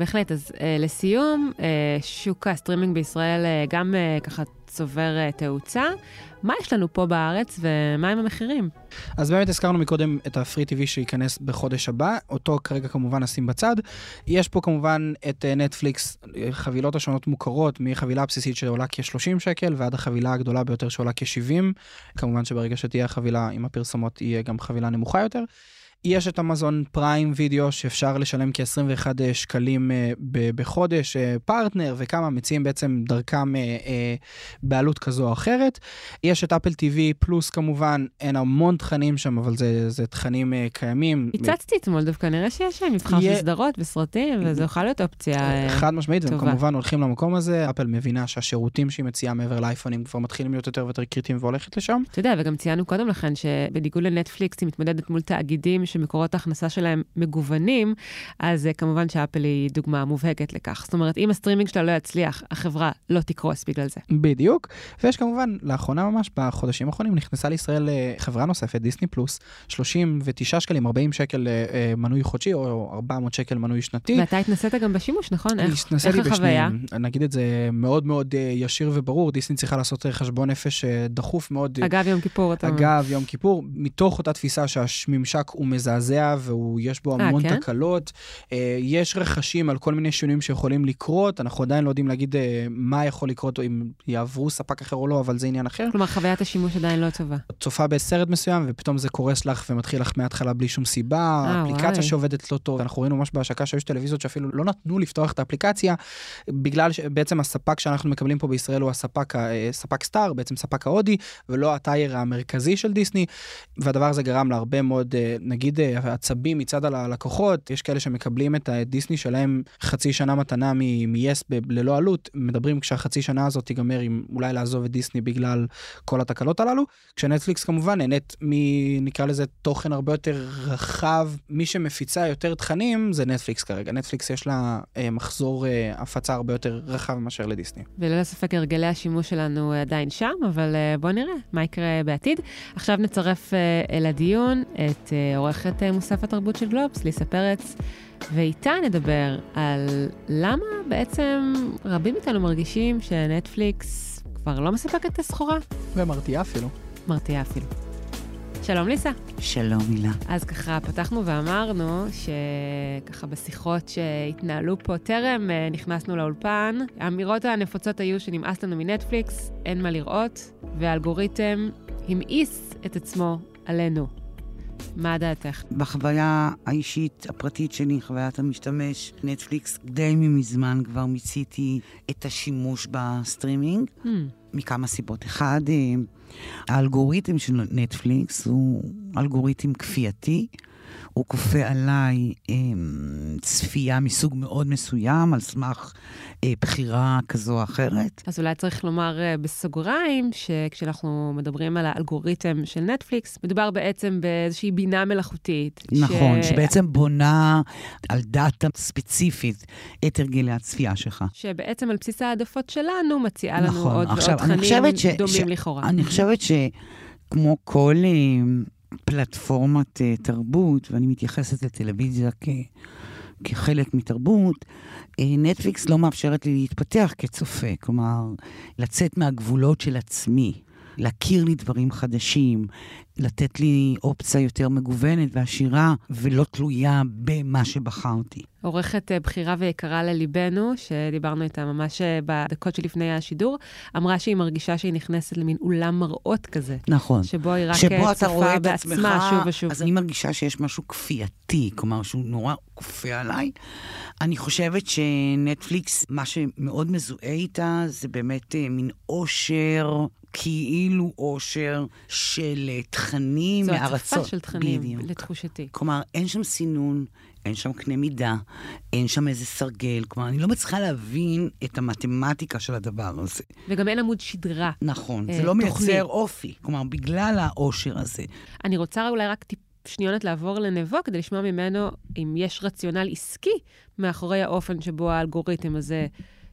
בהחלט, אז אה, לסיום, אה, שוק הסטרימינג בישראל אה, גם אה, ככה צובר אה, תאוצה. מה יש לנו פה בארץ ומה עם המחירים? אז באמת הזכרנו מקודם את ה FreeTV שייכנס בחודש הבא, אותו כרגע כמובן נשים בצד. יש פה כמובן את נטפליקס, חבילות השונות מוכרות, מחבילה הבסיסית שעולה כ-30 שקל ועד החבילה הגדולה ביותר שעולה כ-70. כמובן שברגע שתהיה החבילה עם הפרסומות יהיה גם חבילה נמוכה יותר. יש את אמזון פריים וידאו שאפשר לשלם כ-21 שקלים uh, בחודש, uh, פרטנר וכמה מציעים בעצם דרכם בעלות כזו או אחרת. יש את אפל TV פלוס כמובן, אין המון תכנים שם, אבל זה, זה תכנים קיימים. הצצתי אתמול דווקא, נראה שיש שם מבחר של סדרות וסרטים, וזה יכול להיות אופציה uh, חד משמעית, והם כמובן הולכים למקום הזה. אפל מבינה שהשירותים שהיא מציעה מעבר לאייפונים כבר מתחילים להיות יותר ויותר קריטיים והולכת לשם. אתה יודע, וגם ציינו קודם לכן שבניגוד לנטפליקס היא מתמודדת מול תאגידים שמקורות ההכנסה שלהם מגוונים, אז uh, כמובן שאפל היא דוגמה מובהקת לכך. זאת אומרת, אם הסטרימינג שלה לא יצליח, החברה לא תקרוס בגלל זה. בדיוק, ויש כמובן, לאחרונה ממש, בחודשים האחרונים, נכנסה לישראל uh, חברה נוספת, דיסני פלוס, 39 שקלים, 40 שקל uh, מנוי חודשי, או 400 שקל מנוי שנתי. ואתה התנסית גם בשימוש, נכון? איך, איך החוויה? נגיד את זה מאוד מאוד ישיר וברור, דיסני צריכה לעשות חשבון נפש דחוף מאוד. אגב יום כיפור, אתה אומר. אגב יום כיפור, מתוך אותה תפיסה שהממשק הוא מזעזע. ויש בו המון 아, כן? תקלות. אה, יש רכשים על כל מיני שינויים שיכולים לקרות, אנחנו עדיין לא יודעים להגיד אה, מה יכול לקרות, או אם יעברו ספק אחר או לא, אבל זה עניין אחר. כלומר, חוויית השימוש עדיין לא טובה. צופה בסרט מסוים, ופתאום זה קורס לך ומתחיל לך מההתחלה בלי שום סיבה, 아, אפליקציה וואי. שעובדת לא טוב. אנחנו ראינו ממש בהשקה שיש טלוויזיות שאפילו לא נתנו לפתוח את האפליקציה, בגלל שבעצם הספק שאנחנו מקבלים פה בישראל הוא הספק, ספק סטאר, בעצם ספק ההודי, ולא הטייר המרכזי של דיסני, והדבר הזה גרם להרבה מאוד, נגיד, עצבים מצד הלקוחות, יש כאלה שמקבלים את הדיסני שלהם חצי שנה מתנה מ-yes ללא עלות, מדברים כשהחצי שנה הזאת תיגמר עם אולי לעזוב את דיסני בגלל כל התקלות הללו, כשנטפליקס כמובן נהנית מנקרא לזה תוכן הרבה יותר רחב, מי שמפיצה יותר תכנים זה נטפליקס כרגע, נטפליקס יש לה אה, מחזור אה, הפצה הרבה יותר רחב מאשר לדיסני. וללא ספק הרגלי השימוש שלנו עדיין שם, אבל אה, בוא נראה מה יקרה בעתיד. עכשיו נצרף אה, לדיון את אה, עורכת אה, מוסף התרבות של גלובס, ליסה פרץ, ואיתה נדבר על למה בעצם רבים מאיתנו מרגישים שנטפליקס כבר לא מספקת את הסחורה. ומרתיעה אפילו. מרתיעה אפילו. שלום ליסה. שלום הילה. אז ככה פתחנו ואמרנו שככה בשיחות שהתנהלו פה טרם אה, נכנסנו לאולפן, האמירות הנפוצות היו שנמאס לנו מנטפליקס, אין מה לראות, והאלגוריתם המאיס את עצמו עלינו. מה דעתך? בחוויה האישית, הפרטית שלי, חוויית המשתמש, נטפליקס, די מזמן כבר מיציתי את השימוש בסטרימינג, Hmm. מכמה סיבות. אחד, אה, האלגוריתם של נטפליקס הוא אלגוריתם כפייתי. הוא כופה עליי אה, צפייה מסוג מאוד מסוים, על סמך אה, בחירה כזו או אחרת. אז אולי צריך לומר אה, בסוגריים, שכשאנחנו מדברים על האלגוריתם של נטפליקס, מדובר בעצם באיזושהי בינה מלאכותית. נכון, ש... שבעצם בונה על דאטה ספציפית את הרגלי הצפייה שלך. שבעצם על בסיס העדפות שלנו מציעה לנו נכון. עוד עכשיו, ועוד תכנים ש... דומים ש... לכאורה. אני חושבת שכמו כל אה, פלטפורמת אה, תרבות, ואני מתייחסת לטלוויזיה כ... כחלק מתרבות, אה, נטפליקס לא מאפשרת לי להתפתח כצופה, כלומר, לצאת מהגבולות של עצמי, להכיר לי דברים חדשים, לתת לי אופציה יותר מגוונת ועשירה, ולא תלויה במה שבחרתי. עורכת אה, בכירה ויקרה לליבנו, שדיברנו איתה ממש אה, בדקות שלפני השידור, אמרה שהיא מרגישה שהיא נכנסת למין אולם מראות כזה. נכון. שבו היא רק אה, את בעצמה עצמך, שוב ושוב. אז אני מרגישה שיש משהו כפייתי, כלומר, שהוא נורא כופה עליי. אני חושבת שנטפליקס, מה שמאוד מזוהה איתה, זה באמת מין עושר, כאילו עושר של אה, תכנים זו מארצות. הצפה של תכנים, בדיוק. לתחושתי. כלומר, אין שם סינון, אין שם קנה מידה, אין שם איזה סרגל. כלומר, אני לא מצליחה להבין את המתמטיקה של הדבר הזה. וגם אין עמוד שדרה. נכון, אה, זה לא תוכנית. מייצר אופי. כלומר, בגלל העושר הזה. אני רוצה אולי רק טיפ... שנייה נת לעבור לנבו כדי לשמוע ממנו אם יש רציונל עסקי מאחורי האופן שבו האלגוריתם הזה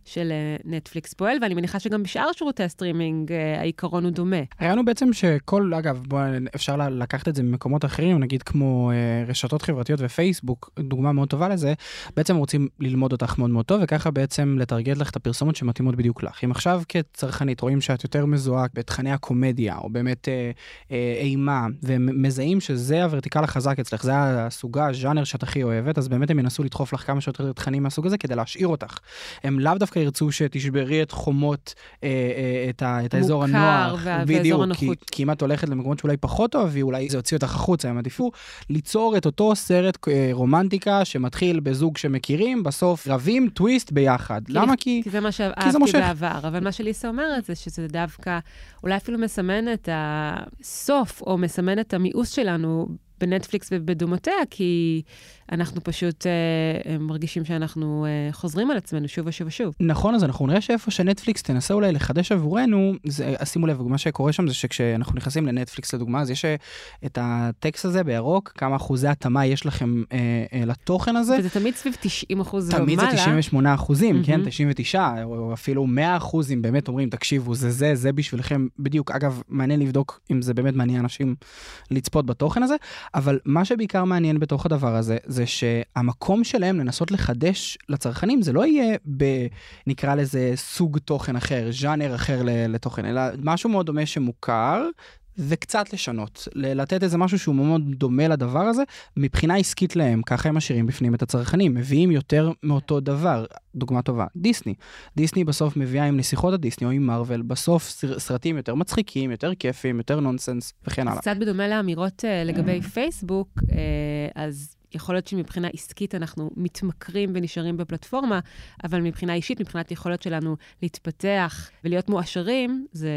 של אה, נטפליקס פועל, ואני מניחה שגם בשאר שירותי הסטרימינג אה, העיקרון הוא דומה. הרעיון הוא בעצם שכל, אגב, בוא, אפשר לקחת את זה ממקומות אחרים, נגיד כמו אה, רשתות חברתיות ופייסבוק, דוגמה מאוד טובה לזה, בעצם רוצים ללמוד אותך מאוד מאוד טוב, וככה בעצם לטרגט לך את הפרסומות שמתאימות בדיוק לך. אם עכשיו כצרכנית רואים שאת יותר מזוהה בתכני הקומדיה, או באמת אה, אה, אימה, ומזהים שזה הוורטיקל החזק אצלך, זה הסוגה, הז'אנר שאת הכי אוהבת, אז באמת הם ינסו לדחוף לך כמה שיותר תכנים מהסוג הזה כדי להשאיר אותך. הם לאו דווקא ירצו שתשברי את חומות, אה, אה, את, ה, את האזור מוכר הנוח. וה- בדיוק, ואזור כי, הנוחות. כי אם את הולכת למקומות שאולי פחות אוהבי, אולי זה יוציא אותך החוצה, הם עדיפו ליצור את אותו סרט אה, רומנטיקה שמתחיל בזוג שמכירים, בסוף רבים טוויסט ביחד. למה? כי... כי זה מה כי שאהבתי. בעבר, אבל מה שליסה אומרת זה שזה דווקא, אולי אפילו מסמן את הסוף, או מסמן את המיאוס שלנו בנטפליקס ובדומותיה, כי אנחנו פשוט אה, מרגישים שאנחנו אה, חוזרים על עצמנו שוב ושוב ושוב. נכון, אז אנחנו נראה שאיפה שנטפליקס תנסה אולי לחדש עבורנו, זה, שימו לב, מה שקורה שם זה שכשאנחנו נכנסים לנטפליקס לדוגמה, אז יש אה, את הטקסט הזה בירוק, כמה אחוזי התאמה יש לכם אה, אה, לתוכן הזה. וזה תמיד סביב 90 אחוז תמיד ומעלה. זה 98 אחוזים, כן? מהמם. 99, או אפילו 100 אחוזים באמת אומרים, תקשיבו, זה זה, זה בשבילכם. בדיוק, אגב, מעניין לבדוק אם זה באמת מעניין אנשים לצפות בתוכן הזה, אבל מה שבעיקר מעניין בתוך הדבר הזה, זה שהמקום שלהם לנסות לחדש לצרכנים, זה לא יהיה ב... נקרא לזה סוג תוכן אחר, ז'אנר אחר לתוכן, אלא משהו מאוד דומה שמוכר. וקצת לשנות, לתת איזה משהו שהוא מאוד דומה לדבר הזה, מבחינה עסקית להם, ככה הם משאירים בפנים את הצרכנים, מביאים יותר מאותו דבר. דוגמה טובה, דיסני. דיסני בסוף מביאה עם נסיכות הדיסני או עם מארוול, בסוף סר- סרטים יותר מצחיקים, יותר כיפים, יותר נונסנס וכן הלאה. קצת בדומה לאמירות uh, לגבי פייסבוק, uh, אז יכול להיות שמבחינה עסקית אנחנו מתמכרים ונשארים בפלטפורמה, אבל מבחינה אישית, מבחינת יכולת שלנו להתפתח ולהיות מועשרים, זה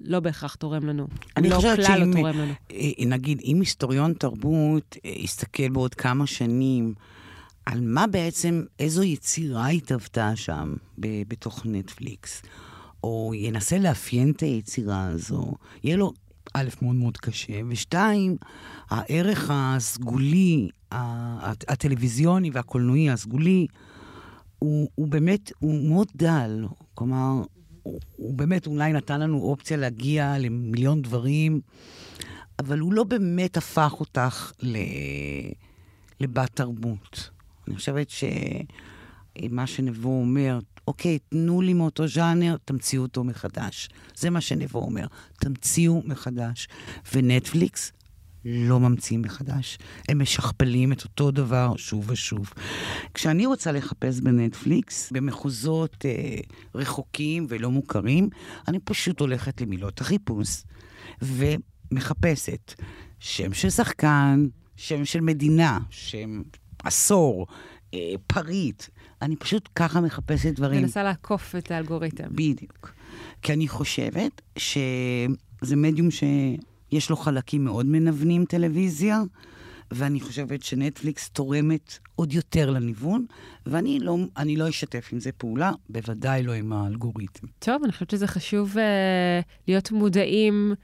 לא בהכרח תורם לנו. אני לא חושבת כלל שאם, לא תורם לנו. אה, נגיד, אם היסטוריון תרבות אה, יסתכל בעוד כמה שנים על מה בעצם, איזו יצירה התהוותה שם ב- בתוך נטפליקס, או ינסה לאפיין את היצירה הזו, יהיה לו, א', מאוד מאוד קשה, ושתיים, הערך הסגולי, הטלוויזיוני והקולנועי הסגולי, הוא, הוא באמת, הוא מאוד דל. כלומר, הוא, הוא באמת אולי נתן לנו אופציה להגיע למיליון דברים, אבל הוא לא באמת הפך אותך ל... לבת תרבות. אני חושבת שמה שנבו אומר, אוקיי, תנו לי מאותו ז'אנר, תמציאו אותו מחדש. זה מה שנבו אומר, תמציאו מחדש. ונטפליקס לא ממציאים מחדש. הם משכפלים את אותו דבר שוב ושוב. כשאני רוצה לחפש בנטפליקס, במחוזות אה, רחוקים ולא מוכרים, אני פשוט הולכת למילות החיפוש ומחפשת שם של שחקן, שם של מדינה, שם עשור, פריט. אני פשוט ככה מחפשת דברים. מנסה לעקוף את האלגוריתם. בדיוק. כי אני חושבת שזה מדיום שיש לו חלקים מאוד מנוונים, טלוויזיה, ואני חושבת שנטפליקס תורמת עוד יותר לניוון, ואני לא, לא אשתף עם זה פעולה, בוודאי לא עם האלגוריתם. טוב, אני חושבת שזה חשוב uh, להיות מודעים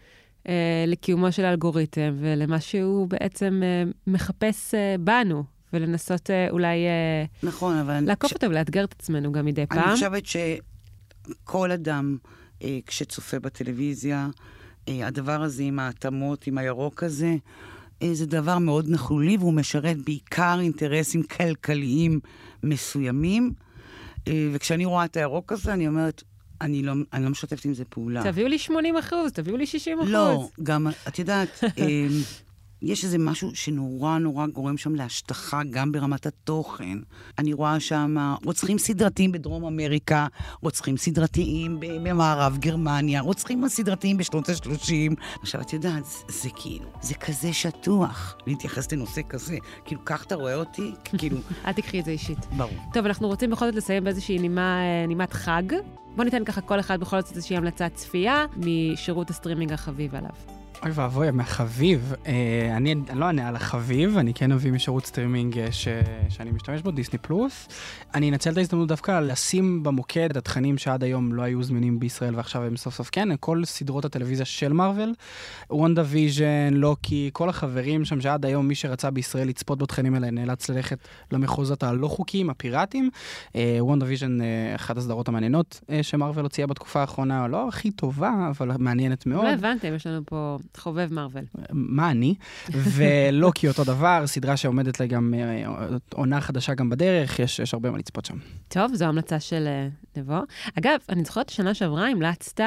uh, לקיומו של האלגוריתם ולמה שהוא בעצם uh, מחפש uh, בנו. ולנסות uh, אולי uh, נכון, אבל... לעקוף ש... אותו ולאתגר את עצמנו גם מדי פעם. אני חושבת שכל אדם, uh, כשצופה בטלוויזיה, uh, הדבר הזה עם ההתאמות, עם הירוק הזה, זה דבר מאוד נכלולי, והוא משרת בעיקר אינטרסים כלכליים מסוימים. וכשאני רואה את הירוק הזה, אני אומרת, אני לא, אני לא משתפת עם זה פעולה. תביאו לי 80 אחוז, תביאו לי 60 אחוז. לא, גם, את יודעת, <laughs> יש איזה משהו שנורא נורא גורם שם להשטחה גם ברמת התוכן. אני רואה שם רוצחים סדרתיים בדרום אמריקה, רוצחים סדרתיים במערב גרמניה, רוצחים סדרתיים בשנות ה-30. עכשיו, את יודעת, זה, זה כאילו, זה כזה שטוח להתייחס לנושא כזה. כאילו, כך אתה רואה אותי? <laughs> כאילו... אל תקחי את זה אישית. ברור. טוב, אנחנו רוצים בכל זאת לסיים באיזושהי נימה, נימת חג. בוא ניתן ככה כל אחד בכל זאת איזושהי המלצת צפייה משירות הסטרימינג החביב עליו. אוי ואבוי, מהחביב. אה, אני, אני לא אענה על החביב, אני כן אביא משירות סטרימינג אה, ש, שאני משתמש בו, דיסני פלוס. אני אנצל את ההזדמנות דווקא לשים במוקד את התכנים שעד היום לא היו זמינים בישראל ועכשיו הם סוף סוף כן, כל סדרות הטלוויזיה של מארוול, WandaVision, לוקי, כל החברים שם שעד היום מי שרצה בישראל לצפות בתכנים האלה נאלץ ללכת למחוזות הלא חוקיים, הפיראטיים. אה, WandaVision, אחת הסדרות המעניינות שמארוול הוציאה בתקופה האחרונה, לא הכי טובה, אבל מעניינת מאוד. לא הבנתם, יש לנו פה... חובב מארוול. מה אני? ולוקי אותו דבר, סדרה שעומדת לה גם עונה חדשה גם בדרך, יש, יש הרבה מה לצפות שם. טוב, זו המלצה של נבו. אגב, אני זוכרת ששנה שעברה המלצת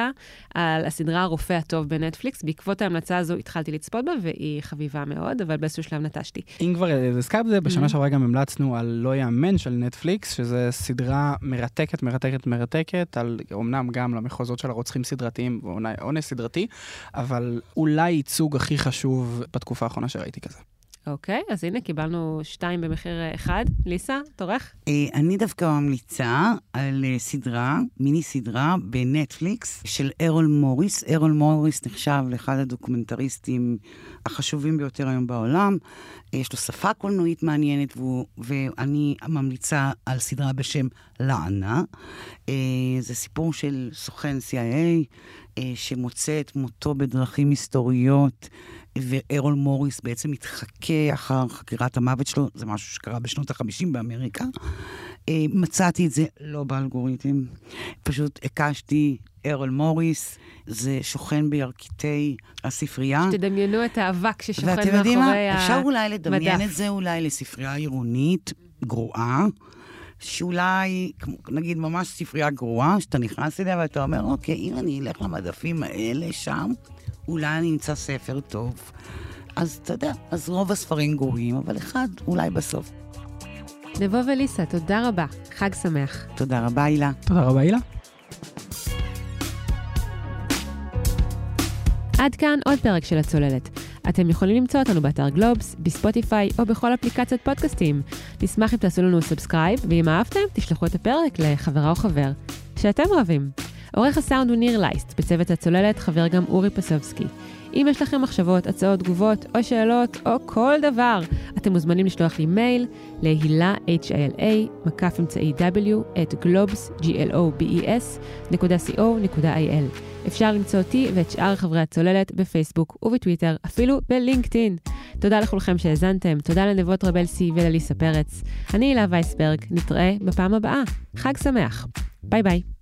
על הסדרה הרופא הטוב בנטפליקס. בעקבות ההמלצה הזו התחלתי לצפות בה, והיא חביבה מאוד, אבל באיזשהו שלב נטשתי. אם כבר הזכרת את זה, בשנה שעברה גם המלצנו על לא יאמן של נטפליקס, שזה סדרה מרתקת, מרתקת, מרתקת, על אמנם גם למחוזות של הרוצחים סדרתיים ואונס סדרתי, אבל אולי ייצוג הכי חשוב בתקופה האחרונה שראיתי כזה. אוקיי, okay, אז הנה, קיבלנו שתיים במחיר אחד. ליסה, תורך? אני דווקא ממליצה על סדרה, מיני סדרה בנטפליקס של ארול מוריס. ארול מוריס נחשב לאחד הדוקומנטריסטים החשובים ביותר היום בעולם. יש לו שפה קולנועית מעניינת, והוא, ואני ממליצה על סדרה בשם לענה. זה סיפור של סוכן CIA שמוצא את מותו בדרכים היסטוריות. וארול מוריס בעצם מתחכה אחר חקירת המוות שלו, זה משהו שקרה בשנות ה-50 באמריקה. אה, מצאתי את זה לא באלגוריתם, פשוט הקשתי ארול מוריס, זה שוכן בירכתי הספרייה. שתדמיינו את האבק ששוכן מאחורי המדף. ואתם יודעים מה? אפשר אולי לדמיין את זה אולי לספרייה עירונית גרועה. שאולי, נגיד ממש ספרייה גרועה, שאתה נכנס אליה ואתה אומר, אוקיי, אם אני אלך למדפים האלה שם, אולי אני אמצא ספר טוב. אז אתה יודע, אז רוב הספרים גרועים, אבל אחד אולי בסוף. נבו וליסה, תודה רבה. חג שמח. תודה רבה, הילה. תודה רבה, הילה. עד כאן עוד פרק של הצוללת. אתם יכולים למצוא אותנו באתר גלובס, בספוטיפיי או בכל אפליקציות פודקאסטים. נשמח אם תעשו לנו subscribe, ואם אהבתם, תשלחו את הפרק לחברה או חבר שאתם אוהבים. עורך הסאונד הוא ניר לייסט, בצוות הצוללת חבר גם אורי פסובסקי. אם יש לכם מחשבות, הצעות, תגובות או שאלות או כל דבר, אתם מוזמנים לשלוח לי מייל להילה, h-i-l-a, מקף אמצעי w, at גלובס, g-l-o-b-e-s, נקודה co.il. אפשר למצוא אותי ואת שאר חברי הצוללת בפייסבוק ובטוויטר, אפילו בלינקדאין. תודה לכולכם שהאזנתם, תודה לנבו טרבלסי ולליסה פרץ. אני הילה וייסברג, נתראה בפעם הבאה. חג שמח. ביי ביי.